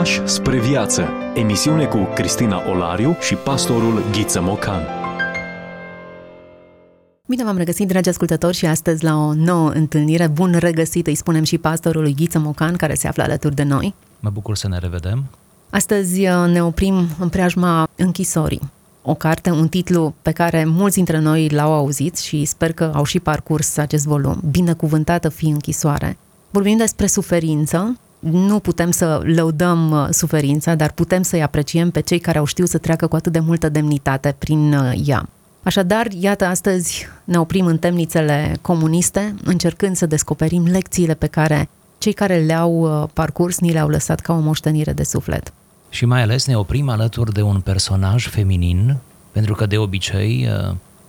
Pași spre viață. Emisiune cu Cristina Olariu și pastorul Ghiță Mocan. Bine v-am regăsit, dragi ascultători, și astăzi la o nouă întâlnire. Bun regăsit, îi spunem și pastorului Ghiță Mocan, care se află alături de noi. Mă bucur să ne revedem. Astăzi uh, ne oprim în preajma închisorii. O carte, un titlu pe care mulți dintre noi l-au auzit și sper că au și parcurs acest volum. Binecuvântată fi închisoare. Vorbim despre suferință, nu putem să lăudăm uh, suferința, dar putem să-i apreciem pe cei care au știut să treacă cu atât de multă demnitate prin uh, ea. Așadar, iată, astăzi ne oprim în temnițele comuniste, încercând să descoperim lecțiile pe care cei care le-au uh, parcurs ni le-au lăsat ca o moștenire de suflet. Și mai ales ne oprim alături de un personaj feminin, pentru că de obicei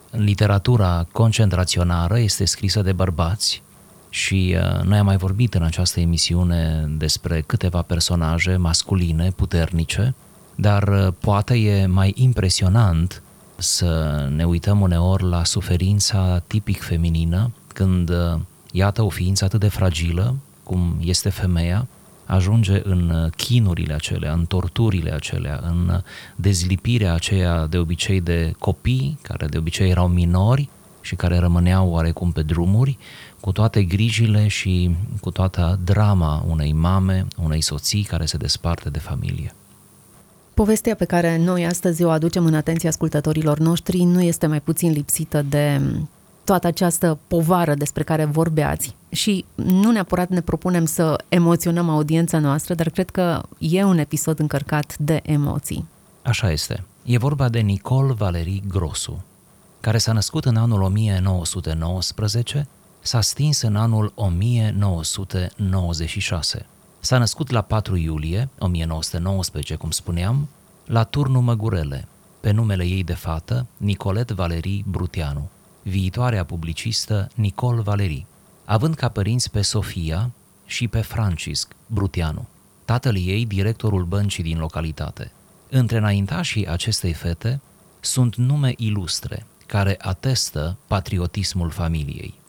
literatura concentraționară este scrisă de bărbați, și uh, noi am mai vorbit în această emisiune despre câteva personaje masculine, puternice, dar uh, poate e mai impresionant să ne uităm uneori la suferința tipic feminină, când, uh, iată, o ființă atât de fragilă, cum este femeia, ajunge în chinurile acelea, în torturile acelea, în dezlipirea aceea de obicei de copii, care de obicei erau minori și care rămâneau oarecum pe drumuri, cu toate grijile și cu toată drama unei mame, unei soții care se desparte de familie. Povestea pe care noi astăzi o aducem în atenția ascultătorilor noștri nu este mai puțin lipsită de toată această povară despre care vorbeați. Și nu neapărat ne propunem să emoționăm audiența noastră, dar cred că e un episod încărcat de emoții. Așa este. E vorba de Nicol Valerii Grosu, care s-a născut în anul 1919 s-a stins în anul 1996. S-a născut la 4 iulie 1919, cum spuneam, la turnul Măgurele, pe numele ei de fată, Nicolet Valerii Bruteanu, viitoarea publicistă Nicol Valerii, având ca părinți pe Sofia și pe Francisc Bruteanu, tatăl ei directorul băncii din localitate. Între înaintașii acestei fete sunt nume ilustre, care atestă patriotismul familiei.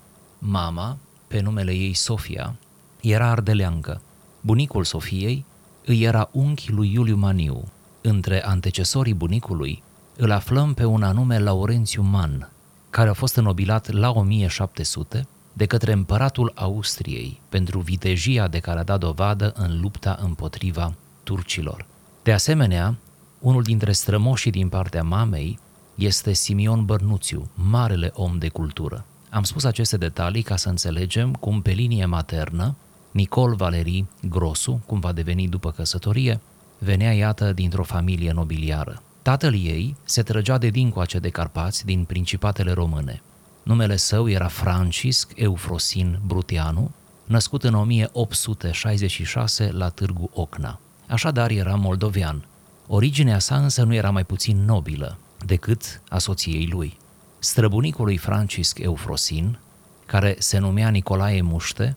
Mama, pe numele ei Sofia, era ardeleancă. Bunicul Sofiei îi era unchi lui Iuliu Maniu. Între antecesorii bunicului îl aflăm pe un anume Laurențiu Man, care a fost înnobilat la 1700 de către împăratul Austriei pentru vitejia de care a dat dovadă în lupta împotriva turcilor. De asemenea, unul dintre strămoșii din partea mamei este Simion Bărnuțiu, marele om de cultură. Am spus aceste detalii ca să înțelegem cum pe linie maternă Nicol Valerii Grosu, cum va deveni după căsătorie, venea iată dintr-o familie nobiliară. Tatăl ei se trăgea de dincoace de Carpați din Principatele Române. Numele său era Francisc Eufrosin Bruteanu, născut în 1866 la Târgu Ocna. Așadar era moldovean. Originea sa însă nu era mai puțin nobilă decât a soției lui străbunicul lui Francisc Eufrosin, care se numea Nicolae Muște,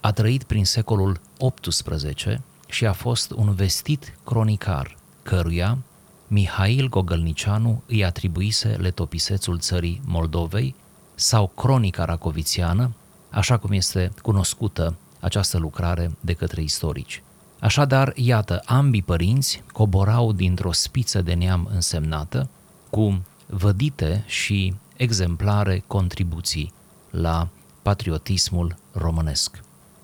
a trăit prin secolul XVIII și a fost un vestit cronicar, căruia Mihail Gogălnicianu îi atribuise letopisețul țării Moldovei sau cronica racovițiană, așa cum este cunoscută această lucrare de către istorici. Așadar, iată, ambii părinți coborau dintr-o spiță de neam însemnată, cu vădite și exemplare contribuții la patriotismul românesc.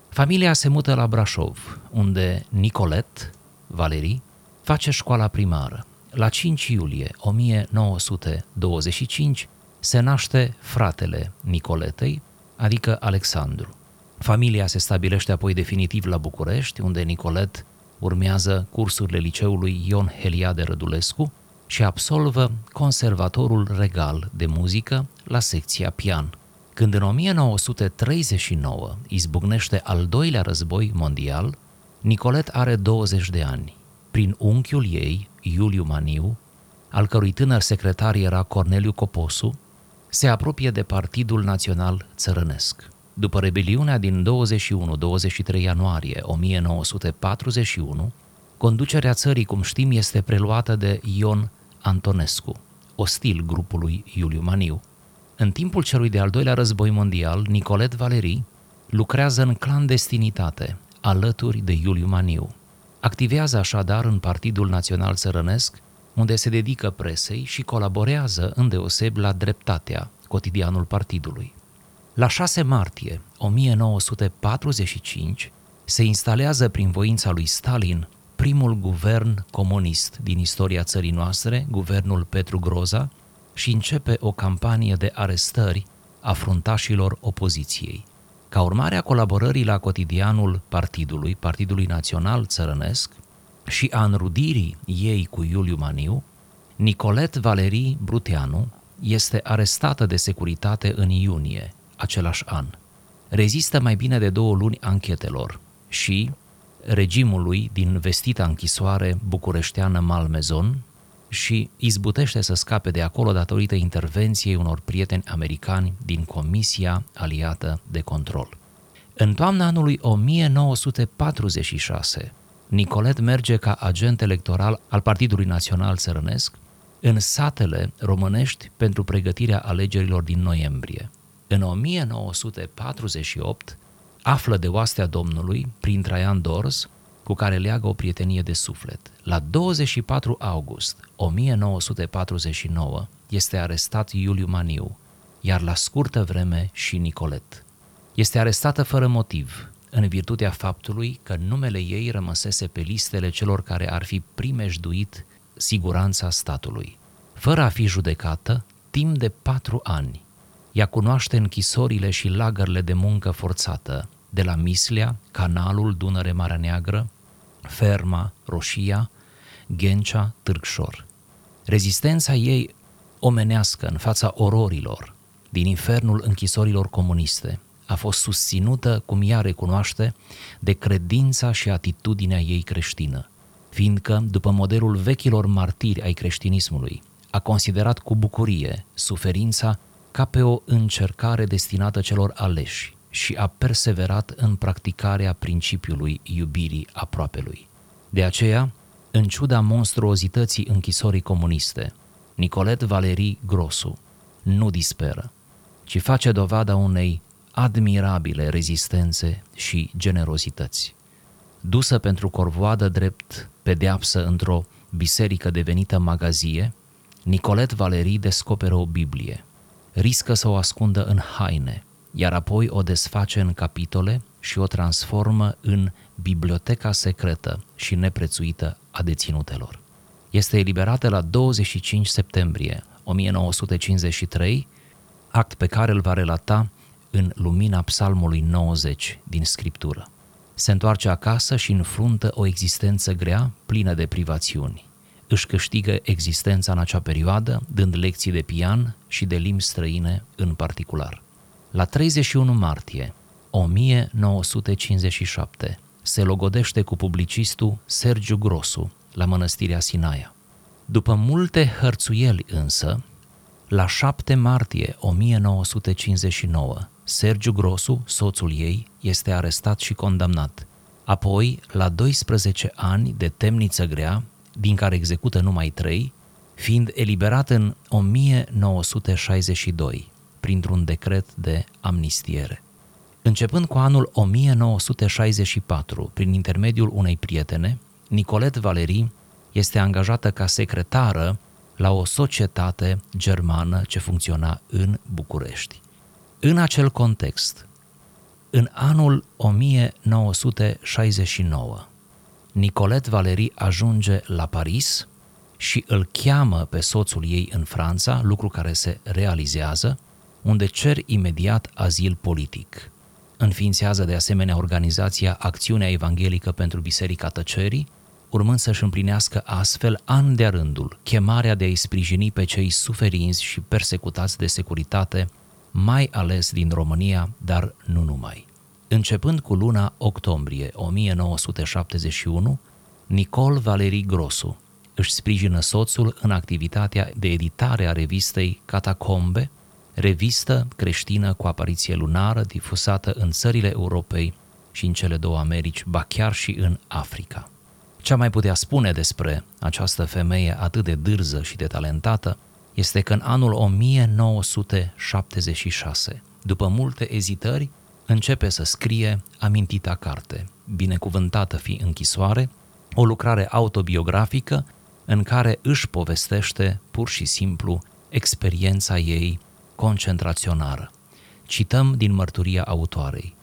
Familia se mută la Brașov, unde Nicolet Valerii face școala primară. La 5 iulie 1925 se naște fratele Nicoletei, adică Alexandru. Familia se stabilește apoi definitiv la București, unde Nicolet urmează cursurile liceului Ion Heliade Rădulescu, și absolvă Conservatorul Regal de Muzică la secția pian. Când în 1939 izbucnește al doilea război mondial, Nicolet are 20 de ani. Prin unchiul ei, Iuliu Maniu, al cărui tânăr secretar era Corneliu Coposu, se apropie de Partidul Național Țărănesc. După rebeliunea din 21-23 ianuarie 1941, conducerea țării, cum știm, este preluată de Ion Antonescu, ostil grupului Iuliu Maniu. În timpul celui de-al doilea război mondial, Nicolet Valerii lucrează în clandestinitate, alături de Iuliu Maniu. Activează așadar în Partidul Național Țărănesc, unde se dedică presei și colaborează îndeoseb la Dreptatea, cotidianul partidului. La 6 martie 1945 se instalează prin voința lui Stalin primul guvern comunist din istoria țării noastre, guvernul Petru Groza, și începe o campanie de arestări a fruntașilor opoziției. Ca urmare a colaborării la cotidianul partidului, Partidului Național Țărănesc, și a înrudirii ei cu Iuliu Maniu, Nicolet Valerii Bruteanu este arestată de securitate în iunie același an. Rezistă mai bine de două luni anchetelor și regimului din vestita închisoare bucureșteană Malmezon și izbutește să scape de acolo datorită intervenției unor prieteni americani din Comisia Aliată de Control. În toamna anului 1946, Nicolet merge ca agent electoral al Partidului Național Țărănesc în satele românești pentru pregătirea alegerilor din noiembrie. În 1948 află de oastea Domnului prin Traian Dors, cu care leagă o prietenie de suflet. La 24 august 1949 este arestat Iuliu Maniu, iar la scurtă vreme și Nicolet. Este arestată fără motiv, în virtutea faptului că numele ei rămăsese pe listele celor care ar fi primejduit siguranța statului. Fără a fi judecată, timp de patru ani, ea cunoaște închisorile și lagările de muncă forțată, de la Mislea, Canalul Dunăre-Marea Neagră, Ferma, Roșia, Ghencea, Târgșor. Rezistența ei omenească în fața ororilor din infernul închisorilor comuniste a fost susținută, cum ea recunoaște, de credința și atitudinea ei creștină, fiindcă, după modelul vechilor martiri ai creștinismului, a considerat cu bucurie suferința ca pe o încercare destinată celor aleși și a perseverat în practicarea principiului iubirii aproapelui. De aceea, în ciuda monstruozității închisorii comuniste, Nicolet Valerii Grosu nu disperă, ci face dovada unei admirabile rezistențe și generozități. Dusă pentru corvoadă drept pedeapsă într-o biserică devenită magazie, Nicolet Valerii descoperă o Biblie, riscă să o ascundă în haine, iar apoi o desface în capitole și o transformă în biblioteca secretă și neprețuită a deținutelor. Este eliberată la 25 septembrie 1953, act pe care îl va relata în lumina psalmului 90 din Scriptură. Se întoarce acasă și înfruntă o existență grea, plină de privațiuni. Își câștigă existența în acea perioadă, dând lecții de pian și de limbi străine în particular. La 31 martie 1957 se logodește cu publicistul Sergiu Grosu la mănăstirea Sinaia. După multe hărțuieli însă, la 7 martie 1959, Sergiu Grosu, soțul ei, este arestat și condamnat. Apoi, la 12 ani de temniță grea, din care execută numai 3, fiind eliberat în 1962 printr-un decret de amnistiere. Începând cu anul 1964, prin intermediul unei prietene, Nicolet Valerii este angajată ca secretară la o societate germană ce funcționa în București. În acel context, în anul 1969, Nicolet Valerii ajunge la Paris și îl cheamă pe soțul ei în Franța, lucru care se realizează, unde cer imediat azil politic. Înființează de asemenea organizația Acțiunea Evanghelică pentru Biserica Tăcerii, urmând să-și împlinească astfel an de rândul chemarea de a-i sprijini pe cei suferinți și persecutați de securitate, mai ales din România, dar nu numai. Începând cu luna octombrie 1971, Nicol Valerii Grosu își sprijină soțul în activitatea de editare a revistei Catacombe, revistă creștină cu apariție lunară difuzată în țările Europei și în cele două Americi, ba chiar și în Africa. Ce mai putea spune despre această femeie atât de dârză și de talentată este că în anul 1976, după multe ezitări, începe să scrie amintita carte, binecuvântată fi închisoare, o lucrare autobiografică în care își povestește pur și simplu experiența ei concentraționară. Cităm din mărturia autoarei.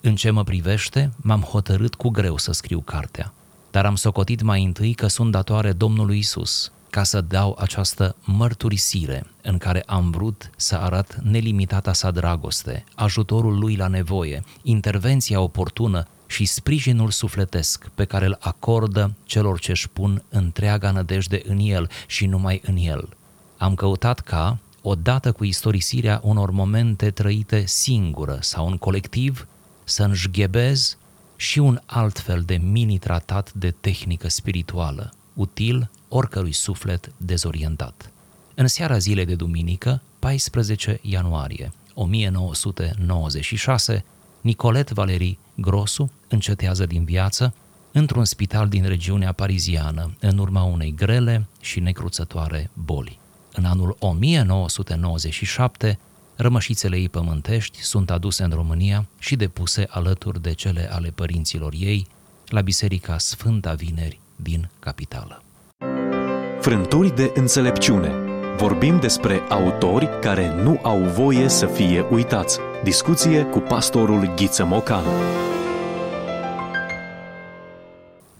În ce mă privește, m-am hotărât cu greu să scriu cartea, dar am socotit mai întâi că sunt datoare Domnului Isus, ca să dau această mărturisire în care am vrut să arăt nelimitata sa dragoste, ajutorul lui la nevoie, intervenția oportună și sprijinul sufletesc pe care îl acordă celor ce își pun întreaga nădejde în el și numai în el. Am căutat ca, odată cu istorisirea unor momente trăite singură sau în colectiv, să înșghebez și un alt fel de mini-tratat de tehnică spirituală, util oricărui suflet dezorientat. În seara zilei de duminică, 14 ianuarie 1996, Nicolet Valerii Grosu încetează din viață într-un spital din regiunea pariziană, în urma unei grele și necruțătoare boli. În anul 1997, rămășițele ei pământești sunt aduse în România și depuse alături de cele ale părinților ei la Biserica Sfânta Vineri din capitală. Frânturi de înțelepciune. Vorbim despre autori care nu au voie să fie uitați. Discuție cu pastorul Ghiță Mocan.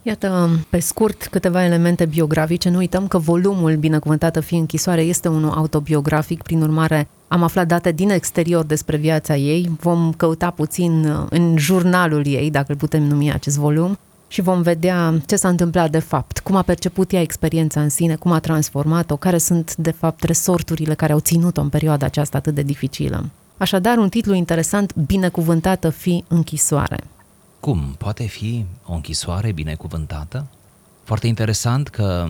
Iată, pe scurt, câteva elemente biografice. Nu uităm că volumul Binecuvântată fi închisoare este unul autobiografic, prin urmare am aflat date din exterior despre viața ei. Vom căuta puțin în jurnalul ei, dacă îl putem numi acest volum, și vom vedea ce s-a întâmplat de fapt, cum a perceput ea experiența în sine, cum a transformat-o, care sunt de fapt resorturile care au ținut-o în perioada aceasta atât de dificilă. Așadar, un titlu interesant, Binecuvântată fi închisoare. Cum? Poate fi o închisoare binecuvântată? Foarte interesant că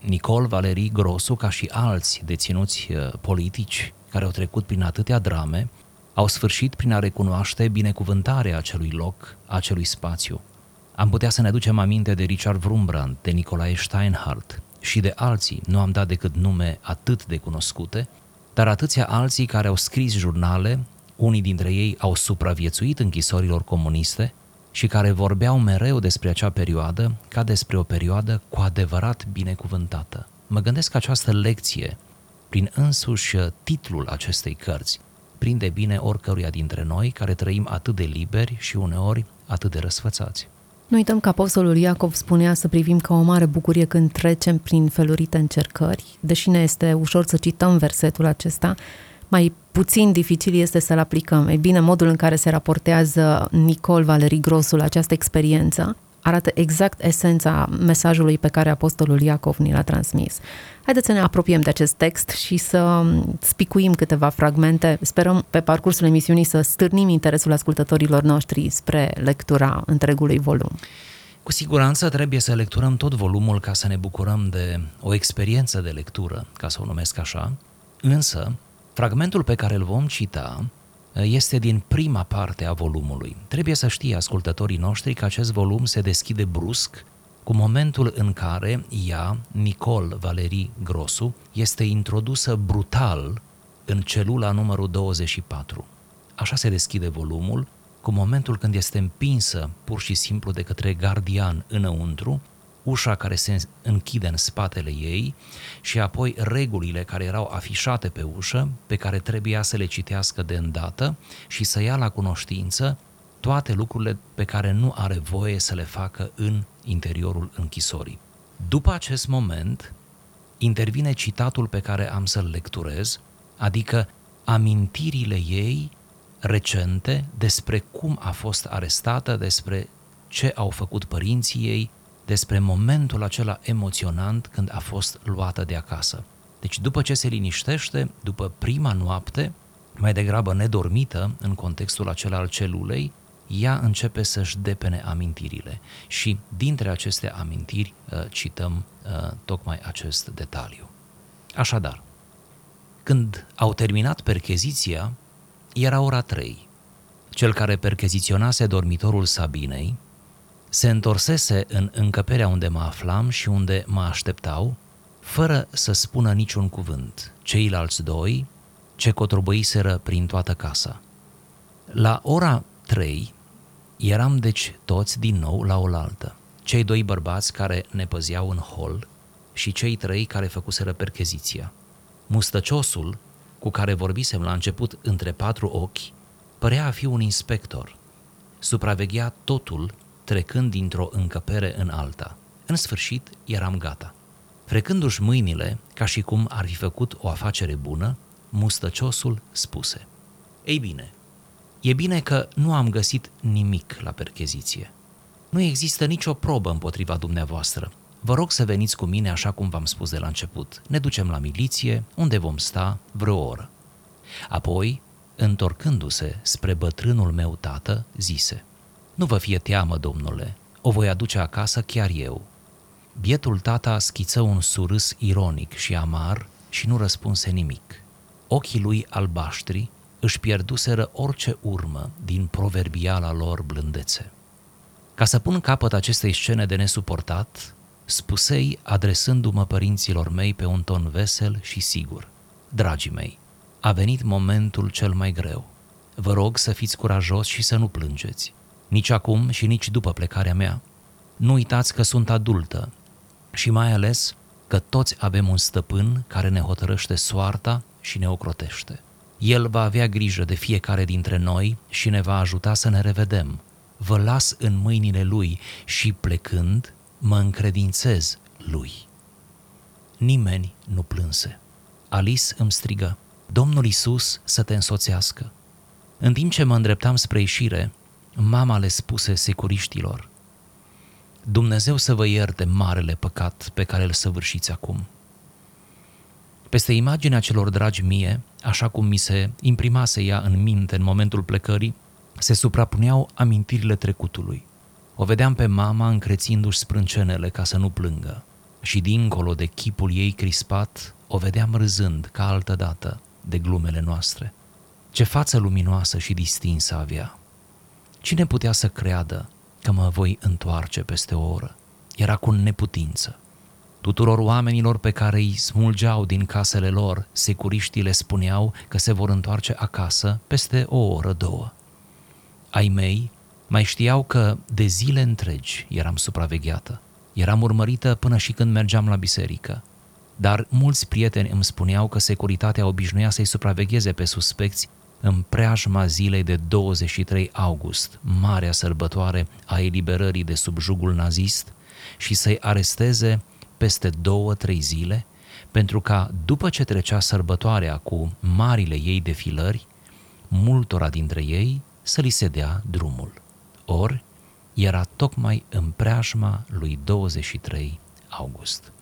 Nicol Valerii Grosu, ca și alți deținuți uh, politici care au trecut prin atâtea drame, au sfârșit prin a recunoaște binecuvântarea acelui loc, acelui spațiu. Am putea să ne aducem aminte de Richard Wurmbrand, de Nicolae Steinhardt și de alții, nu am dat decât nume atât de cunoscute, dar atâția alții care au scris jurnale, unii dintre ei au supraviețuit închisorilor comuniste și care vorbeau mereu despre acea perioadă ca despre o perioadă cu adevărat binecuvântată. Mă gândesc că această lecție, prin însuși titlul acestei cărți, prinde bine oricăruia dintre noi care trăim atât de liberi și uneori atât de răsfățați. Nu uităm că Apostolul Iacov spunea să privim ca o mare bucurie când trecem prin felurite încercări, deși ne este ușor să cităm versetul acesta, mai puțin dificil este să-l aplicăm. Ei bine, modul în care se raportează Nicol Valerii Grosul această experiență arată exact esența mesajului pe care Apostolul Iacov ni l-a transmis. Haideți să ne apropiem de acest text și să spicuim câteva fragmente. Sperăm pe parcursul emisiunii să stârnim interesul ascultătorilor noștri spre lectura întregului volum. Cu siguranță trebuie să lecturăm tot volumul ca să ne bucurăm de o experiență de lectură, ca să o numesc așa, însă fragmentul pe care îl vom cita este din prima parte a volumului. Trebuie să știe ascultătorii noștri că acest volum se deschide brusc cu momentul în care ea, Nicol Valerii Grosu, este introdusă brutal în celula numărul 24. Așa se deschide volumul, cu momentul când este împinsă pur și simplu de către gardian înăuntru ușa care se închide în spatele ei și apoi regulile care erau afișate pe ușă, pe care trebuia să le citească de îndată și să ia la cunoștință toate lucrurile pe care nu are voie să le facă în interiorul închisorii. După acest moment, intervine citatul pe care am să-l lecturez, adică amintirile ei recente despre cum a fost arestată, despre ce au făcut părinții ei, despre momentul acela emoționant când a fost luată de acasă. Deci după ce se liniștește, după prima noapte, mai degrabă nedormită în contextul acela al celulei, ea începe să-și depene amintirile și dintre aceste amintiri uh, cităm uh, tocmai acest detaliu. Așadar, când au terminat percheziția, era ora 3. Cel care percheziționase dormitorul Sabinei se întorsese în încăperea unde mă aflam și unde mă așteptau, fără să spună niciun cuvânt. Ceilalți doi ce cotrobăiseră prin toată casa. La ora 3 eram deci toți din nou la oaltă. cei doi bărbați care ne păzeau în hol și cei trei care făcuseră percheziția. Mustăciosul, cu care vorbisem la început între patru ochi, părea a fi un inspector. Supraveghea totul trecând dintr-o încăpere în alta. În sfârșit, eram gata. Frecându-și mâinile, ca și cum ar fi făcut o afacere bună, mustăciosul spuse Ei bine, e bine că nu am găsit nimic la percheziție. Nu există nicio probă împotriva dumneavoastră. Vă rog să veniți cu mine așa cum v-am spus de la început. Ne ducem la miliție, unde vom sta vreo oră. Apoi, întorcându-se spre bătrânul meu tată, zise Nu vă fie teamă, domnule, o voi aduce acasă chiar eu. Bietul tata schiță un surâs ironic și amar și nu răspunse nimic. Ochii lui albaștri își pierduseră orice urmă din proverbiala lor blândețe. Ca să pun capăt acestei scene de nesuportat, spusei adresându-mă părinților mei pe un ton vesel și sigur. Dragii mei, a venit momentul cel mai greu. Vă rog să fiți curajos și să nu plângeți. Nici acum și nici după plecarea mea. Nu uitați că sunt adultă și mai ales că toți avem un stăpân care ne hotărăște soarta și ne ocrotește. El va avea grijă de fiecare dintre noi și ne va ajuta să ne revedem. Vă las în mâinile lui și plecând, mă încredințez lui. Nimeni nu plânse. Alice îmi strigă, Domnul Isus să te însoțească. În timp ce mă îndreptam spre ieșire, mama le spuse securiștilor, Dumnezeu să vă ierte marele păcat pe care îl săvârșiți acum. Peste imaginea celor dragi mie, așa cum mi se imprimase ea în minte în momentul plecării, se suprapuneau amintirile trecutului. O vedeam pe mama încrețindu-și sprâncenele ca să nu plângă și dincolo de chipul ei crispat, o vedeam râzând ca altă dată de glumele noastre. Ce față luminoasă și distinsă avea! Cine putea să creadă că mă voi întoarce peste o oră? Era cu neputință. Tuturor oamenilor pe care îi smulgeau din casele lor, securiștii le spuneau că se vor întoarce acasă peste o oră, două. Ai mei mai știau că de zile întregi eram supravegheată. Eram urmărită până și când mergeam la biserică. Dar mulți prieteni îmi spuneau că securitatea obișnuia să-i supravegheze pe suspecți în preajma zilei de 23 august, marea sărbătoare a eliberării de sub jugul nazist, și să-i aresteze peste două-trei zile, pentru ca, după ce trecea sărbătoarea cu marile ei defilări, multora dintre ei să li se dea drumul. Ori, era tocmai în preajma lui 23 august.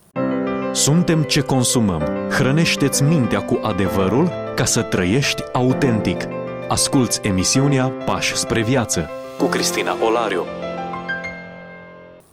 Suntem ce consumăm. Hrănește-ți mintea cu adevărul ca să trăiești autentic. Asculți emisiunea Pași spre viață cu Cristina Olariu.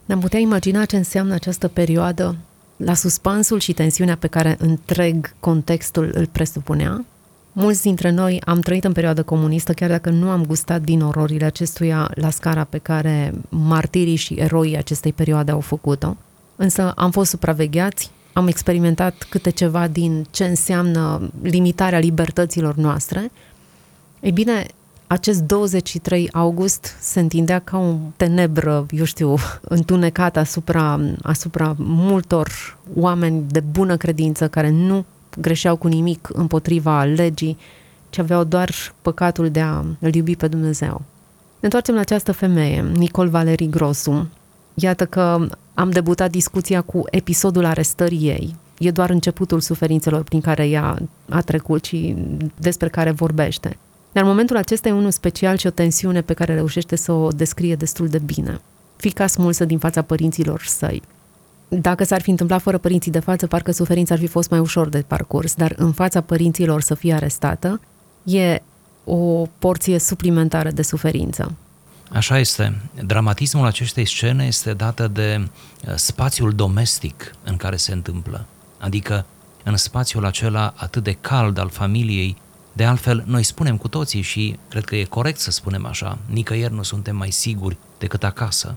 Ne-am putea imagina ce înseamnă această perioadă la suspansul și tensiunea pe care întreg contextul îl presupunea. Mulți dintre noi am trăit în perioada comunistă, chiar dacă nu am gustat din ororile acestuia la scara pe care martirii și eroii acestei perioade au făcut-o. Însă am fost supravegheați, am experimentat câte ceva din ce înseamnă limitarea libertăților noastre. Ei bine, acest 23 august se întindea ca o tenebră, eu știu, întunecată asupra, asupra multor oameni de bună credință care nu greșeau cu nimic împotriva legii, ci aveau doar păcatul de a îl iubi pe Dumnezeu. Ne întoarcem la această femeie, Nicol Valerii Grosu. Iată că am debutat discuția cu episodul arestării ei. E doar începutul suferințelor prin care ea a trecut și despre care vorbește. Dar momentul acesta e unul special și o tensiune pe care reușește să o descrie destul de bine. Fica smulsă din fața părinților săi. Dacă s-ar fi întâmplat fără părinții de față, parcă suferința ar fi fost mai ușor de parcurs, dar în fața părinților să fie arestată e o porție suplimentară de suferință. Așa este. Dramatismul acestei scene este dată de uh, spațiul domestic în care se întâmplă. Adică în spațiul acela atât de cald al familiei, de altfel, noi spunem cu toții și cred că e corect să spunem așa, nicăieri nu suntem mai siguri decât acasă.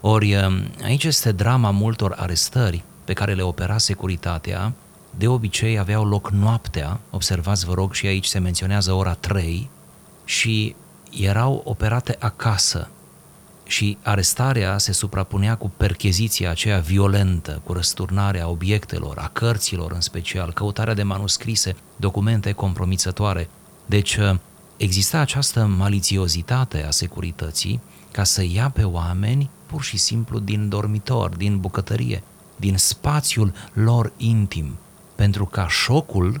Ori um, aici este drama multor arestări pe care le opera securitatea, de obicei aveau loc noaptea, observați vă rog și aici se menționează ora 3, și erau operate acasă și arestarea se suprapunea cu percheziția aceea violentă, cu răsturnarea obiectelor, a cărților în special, căutarea de manuscrise, documente compromițătoare. Deci exista această malițiozitate a securității ca să ia pe oameni pur și simplu din dormitor, din bucătărie, din spațiul lor intim, pentru ca șocul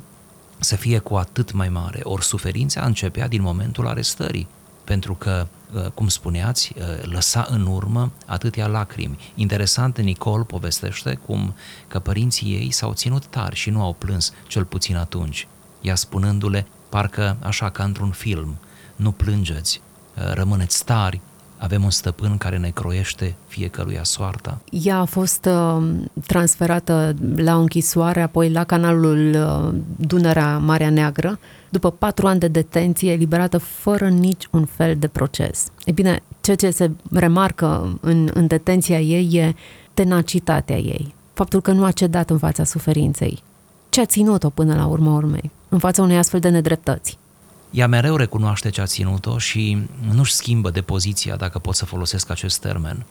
să fie cu atât mai mare. Ori suferința începea din momentul arestării, pentru că, uh, cum spuneați, uh, lăsa în urmă atâtea lacrimi. Interesant, Nicol povestește cum că părinții ei s-au ținut tari și nu au plâns, cel puțin atunci, ea spunându-le, parcă așa ca într-un film, nu plângeți, uh, rămâneți tari, avem un stăpân care ne croiește fiecăruia soarta. Ea a fost uh, transferată la închisoare, apoi la canalul uh, Dunărea Marea Neagră, după patru ani de detenție, eliberată fără nici un fel de proces. E bine, ceea ce se remarcă în, în detenția ei e tenacitatea ei, faptul că nu a cedat în fața suferinței. Ce a ținut-o până la urmă urmei, în fața unei astfel de nedreptăți? Ea mereu recunoaște ce a ținut-o și nu-și schimbă de poziția, dacă pot să folosesc acest termen.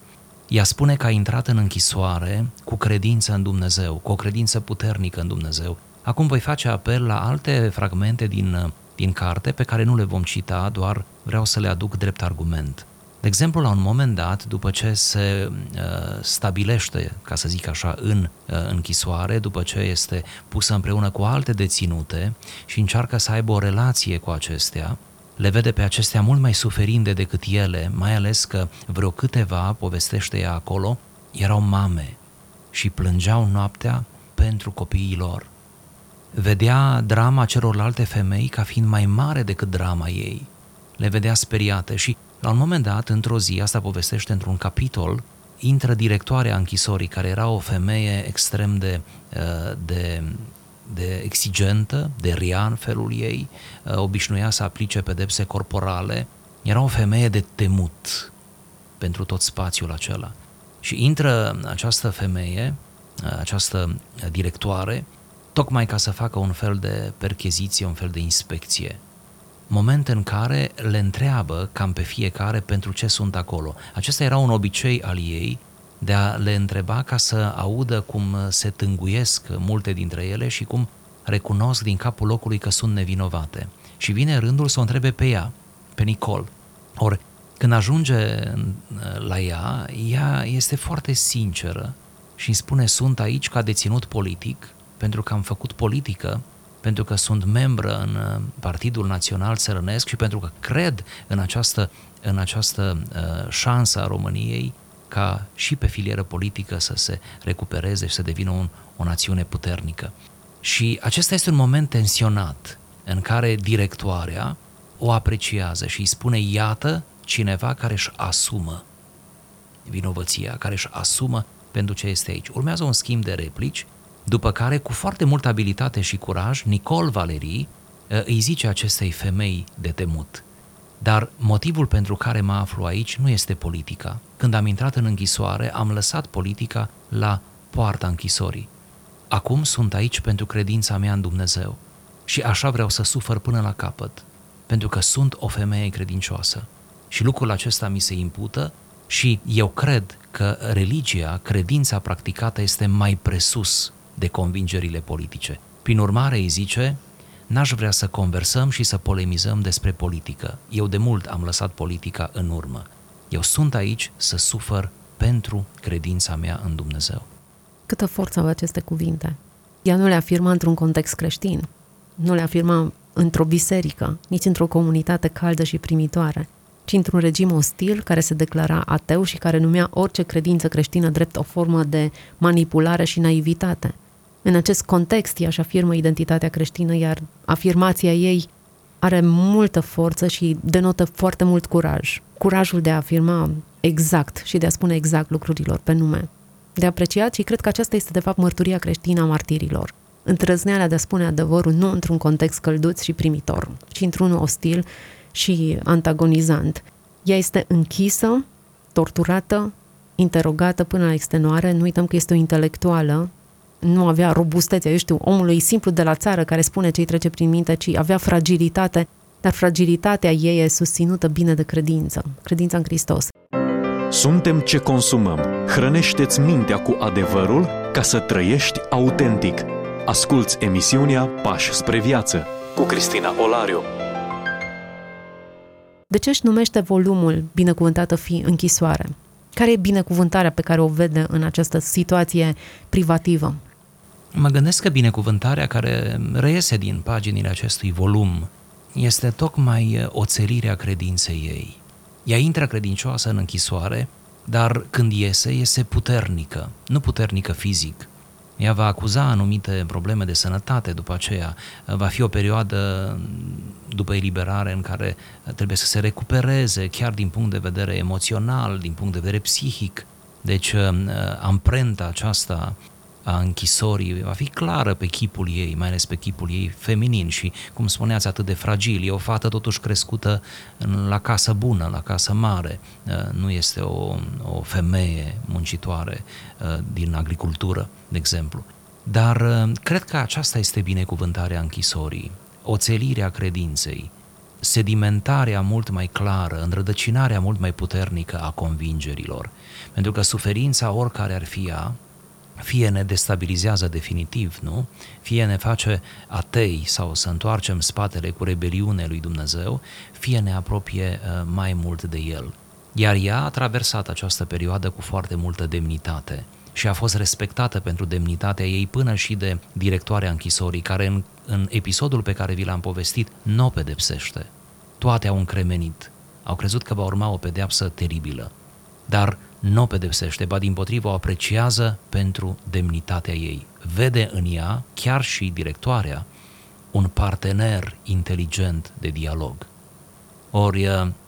Ea spune că a intrat în închisoare cu credință în Dumnezeu, cu o credință puternică în Dumnezeu. Acum voi face apel la alte fragmente din, din carte pe care nu le vom cita, doar vreau să le aduc drept argument. De exemplu, la un moment dat, după ce se uh, stabilește, ca să zic așa, în uh, închisoare, după ce este pusă împreună cu alte deținute și încearcă să aibă o relație cu acestea, le vede pe acestea mult mai suferinde decât ele, mai ales că vreo câteva, povestește ea acolo, erau mame și plângeau noaptea pentru copiii lor. Vedea drama celorlalte femei ca fiind mai mare decât drama ei. Le vedea speriate și la un moment dat, într-o zi, asta povestește într-un capitol, intră directoarea închisorii, care era o femeie extrem de, uh, de, de exigentă, de rea în felul ei, uh, obișnuia să aplice pedepse corporale, era o femeie de temut pentru tot spațiul acela. Și intră această femeie, uh, această directoare, tocmai ca să facă un fel de percheziție, un fel de inspecție moment în care le întreabă cam pe fiecare pentru ce sunt acolo. Acesta era un obicei al ei de a le întreba ca să audă cum se tânguiesc multe dintre ele și cum recunosc din capul locului că sunt nevinovate. Și vine rândul să o întrebe pe ea, pe Nicol. Ori, când ajunge la ea, ea este foarte sinceră și îmi spune sunt aici ca deținut politic, pentru că am făcut politică pentru că sunt membră în uh, Partidul Național Țărănesc și pentru că cred în această, în această uh, șansă a României ca și pe filieră politică să se recupereze și să devină un, o națiune puternică. Și acesta este un moment tensionat în care directoarea o apreciază și îi spune, iată, cineva care își asumă vinovăția, care își asumă pentru ce este aici. Urmează un schimb de replici după care, cu foarte multă abilitate și curaj, Nicol Valerii ă, îi zice acestei femei de temut. Dar motivul pentru care mă aflu aici nu este politica. Când am intrat în închisoare, am lăsat politica la poarta închisorii. Acum sunt aici pentru credința mea în Dumnezeu și așa vreau să sufăr până la capăt, pentru că sunt o femeie credincioasă. Și lucrul acesta mi se impută și eu cred că religia, credința practicată este mai presus de convingerile politice. Prin urmare, îi zice, n-aș vrea să conversăm și să polemizăm despre politică. Eu de mult am lăsat politica în urmă. Eu sunt aici să sufăr pentru credința mea în Dumnezeu. Câtă forță au aceste cuvinte. Ea nu le afirma într-un context creștin, nu le afirma într-o biserică, nici într-o comunitate caldă și primitoare, ci într-un regim ostil care se declara ateu și care numea orice credință creștină drept o formă de manipulare și naivitate. În acest context, ea își afirmă identitatea creștină, iar afirmația ei are multă forță și denotă foarte mult curaj. Curajul de a afirma exact și de a spune exact lucrurilor pe nume. De apreciat și cred că aceasta este de fapt mărturia creștină a martirilor. Întrăzneala de a spune adevărul nu într-un context călduț și primitor, ci într-unul ostil și antagonizant. Ea este închisă, torturată, interogată până la extenuare. Nu uităm că este o intelectuală nu avea robustețea, eu știu, omului simplu de la țară care spune ce îi trece prin minte, ci avea fragilitate, dar fragilitatea ei e susținută bine de credință, credința în Hristos. Suntem ce consumăm. Hrănește-ți mintea cu adevărul ca să trăiești autentic. Asculți emisiunea Pași spre viață cu Cristina Olariu. De ce își numește volumul Binecuvântată fi închisoare? Care e binecuvântarea pe care o vede în această situație privativă? Mă gândesc că binecuvântarea care reiese din paginile acestui volum este tocmai oțelirea credinței ei. Ea intră credincioasă în închisoare, dar când iese, iese puternică, nu puternică fizic. Ea va acuza anumite probleme de sănătate după aceea. Va fi o perioadă după eliberare în care trebuie să se recupereze chiar din punct de vedere emoțional, din punct de vedere psihic. Deci amprenta aceasta a închisorii va fi clară pe chipul ei, mai ales pe chipul ei feminin și, cum spuneați, atât de fragil. E o fată totuși crescută în, la casă bună, la casă mare. Uh, nu este o, o femeie muncitoare uh, din agricultură, de exemplu. Dar uh, cred că aceasta este binecuvântarea închisorii, oțelirea credinței, sedimentarea mult mai clară, înrădăcinarea mult mai puternică a convingerilor. Pentru că suferința, oricare ar fi ea, fie ne destabilizează definitiv, nu? Fie ne face atei sau să întoarcem spatele cu rebeliune lui Dumnezeu, fie ne apropie uh, mai mult de El. Iar ea a traversat această perioadă cu foarte multă demnitate și a fost respectată pentru demnitatea ei până și de directoarea închisorii, care în, în episodul pe care vi l-am povestit nu o pedepsește. Toate au încremenit. Au crezut că va urma o pedeapsă teribilă. Dar nu o pedepsește, ba din potrivă o apreciază pentru demnitatea ei. Vede în ea, chiar și directoarea, un partener inteligent de dialog. Ori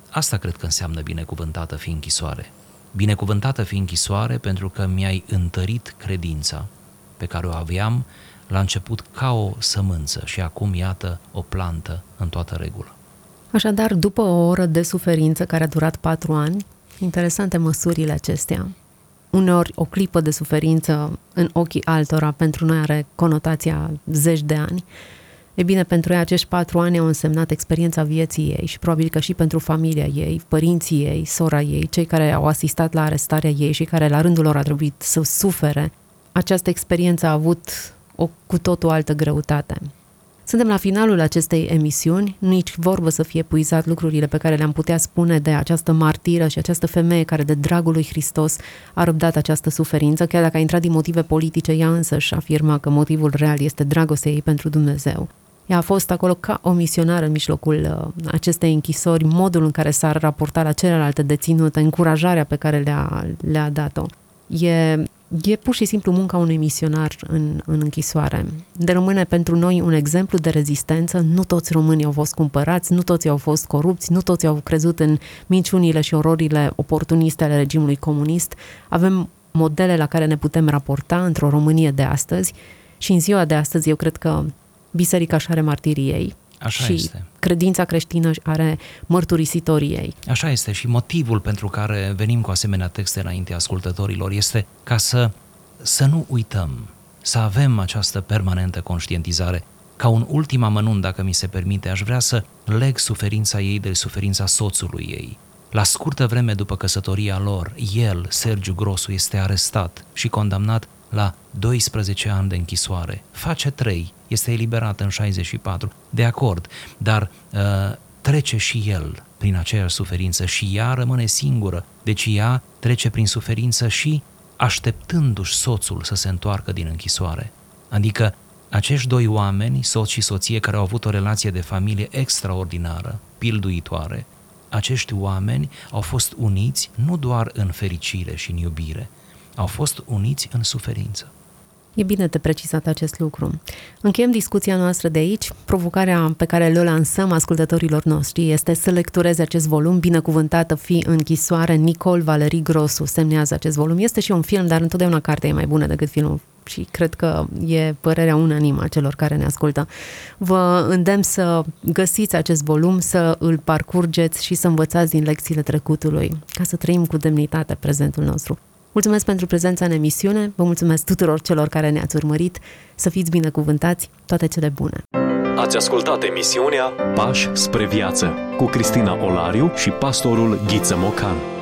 asta cred că înseamnă binecuvântată fi închisoare. Binecuvântată fi închisoare pentru că mi-ai întărit credința pe care o aveam la început ca o sămânță și acum iată o plantă în toată regulă. Așadar, după o oră de suferință care a durat patru ani, Interesante măsurile acestea. Uneori o clipă de suferință în ochii altora pentru noi are conotația zeci de ani. E bine, pentru ea acești patru ani au însemnat experiența vieții ei și probabil că și pentru familia ei, părinții ei, sora ei, cei care au asistat la arestarea ei și care la rândul lor a trebuit să sufere. Această experiență a avut o cu totul altă greutate. Suntem la finalul acestei emisiuni, nici vorbă să fie puizat lucrurile pe care le-am putea spune de această martiră și această femeie care de dragul lui Hristos a răbdat această suferință, chiar dacă a intrat din motive politice, ea însă și afirma că motivul real este dragostea ei pentru Dumnezeu. Ea a fost acolo ca o misionară în mijlocul uh, acestei închisori, modul în care s-a raportat la celelalte deținute, încurajarea pe care le-a, le-a dat-o. E E pur și simplu munca unui misionar în, în închisoare. De rămâne pentru noi un exemplu de rezistență. Nu toți românii au fost cumpărați, nu toți au fost corupți, nu toți au crezut în minciunile și ororile oportuniste ale regimului comunist. Avem modele la care ne putem raporta într-o Românie de astăzi și în ziua de astăzi eu cred că biserica și are martirii ei, Așa și este. credința creștină are mărturisitorii ei. Așa este și motivul pentru care venim cu asemenea texte înainte ascultătorilor este ca să, să nu uităm, să avem această permanentă conștientizare. Ca un ultim amănunt, dacă mi se permite, aș vrea să leg suferința ei de suferința soțului ei. La scurtă vreme după căsătoria lor, el, Sergiu Grosu, este arestat și condamnat la 12 ani de închisoare. Face 3, este eliberat în 64, de acord, dar uh, trece și el prin aceeași suferință și ea rămâne singură, deci ea trece prin suferință și așteptându-și soțul să se întoarcă din închisoare. Adică acești doi oameni, soț și soție, care au avut o relație de familie extraordinară, pilduitoare, acești oameni au fost uniți nu doar în fericire și în iubire, au fost uniți în suferință. E bine de precizat acest lucru. Încheiem discuția noastră de aici. Provocarea pe care le lansăm ascultătorilor noștri este să lectureze acest volum, binecuvântată fi închisoare. Nicol Valerii Grosu semnează acest volum. Este și un film, dar întotdeauna cartea e mai bună decât filmul și cred că e părerea unanimă a celor care ne ascultă. Vă îndemn să găsiți acest volum, să îl parcurgeți și să învățați din lecțiile trecutului, ca să trăim cu demnitate prezentul nostru. Mulțumesc pentru prezența în emisiune, vă mulțumesc tuturor celor care ne-ați urmărit, să fiți binecuvântați, toate cele bune! Ați ascultat emisiunea Pași spre viață cu Cristina Olariu și pastorul Ghiță Mocan.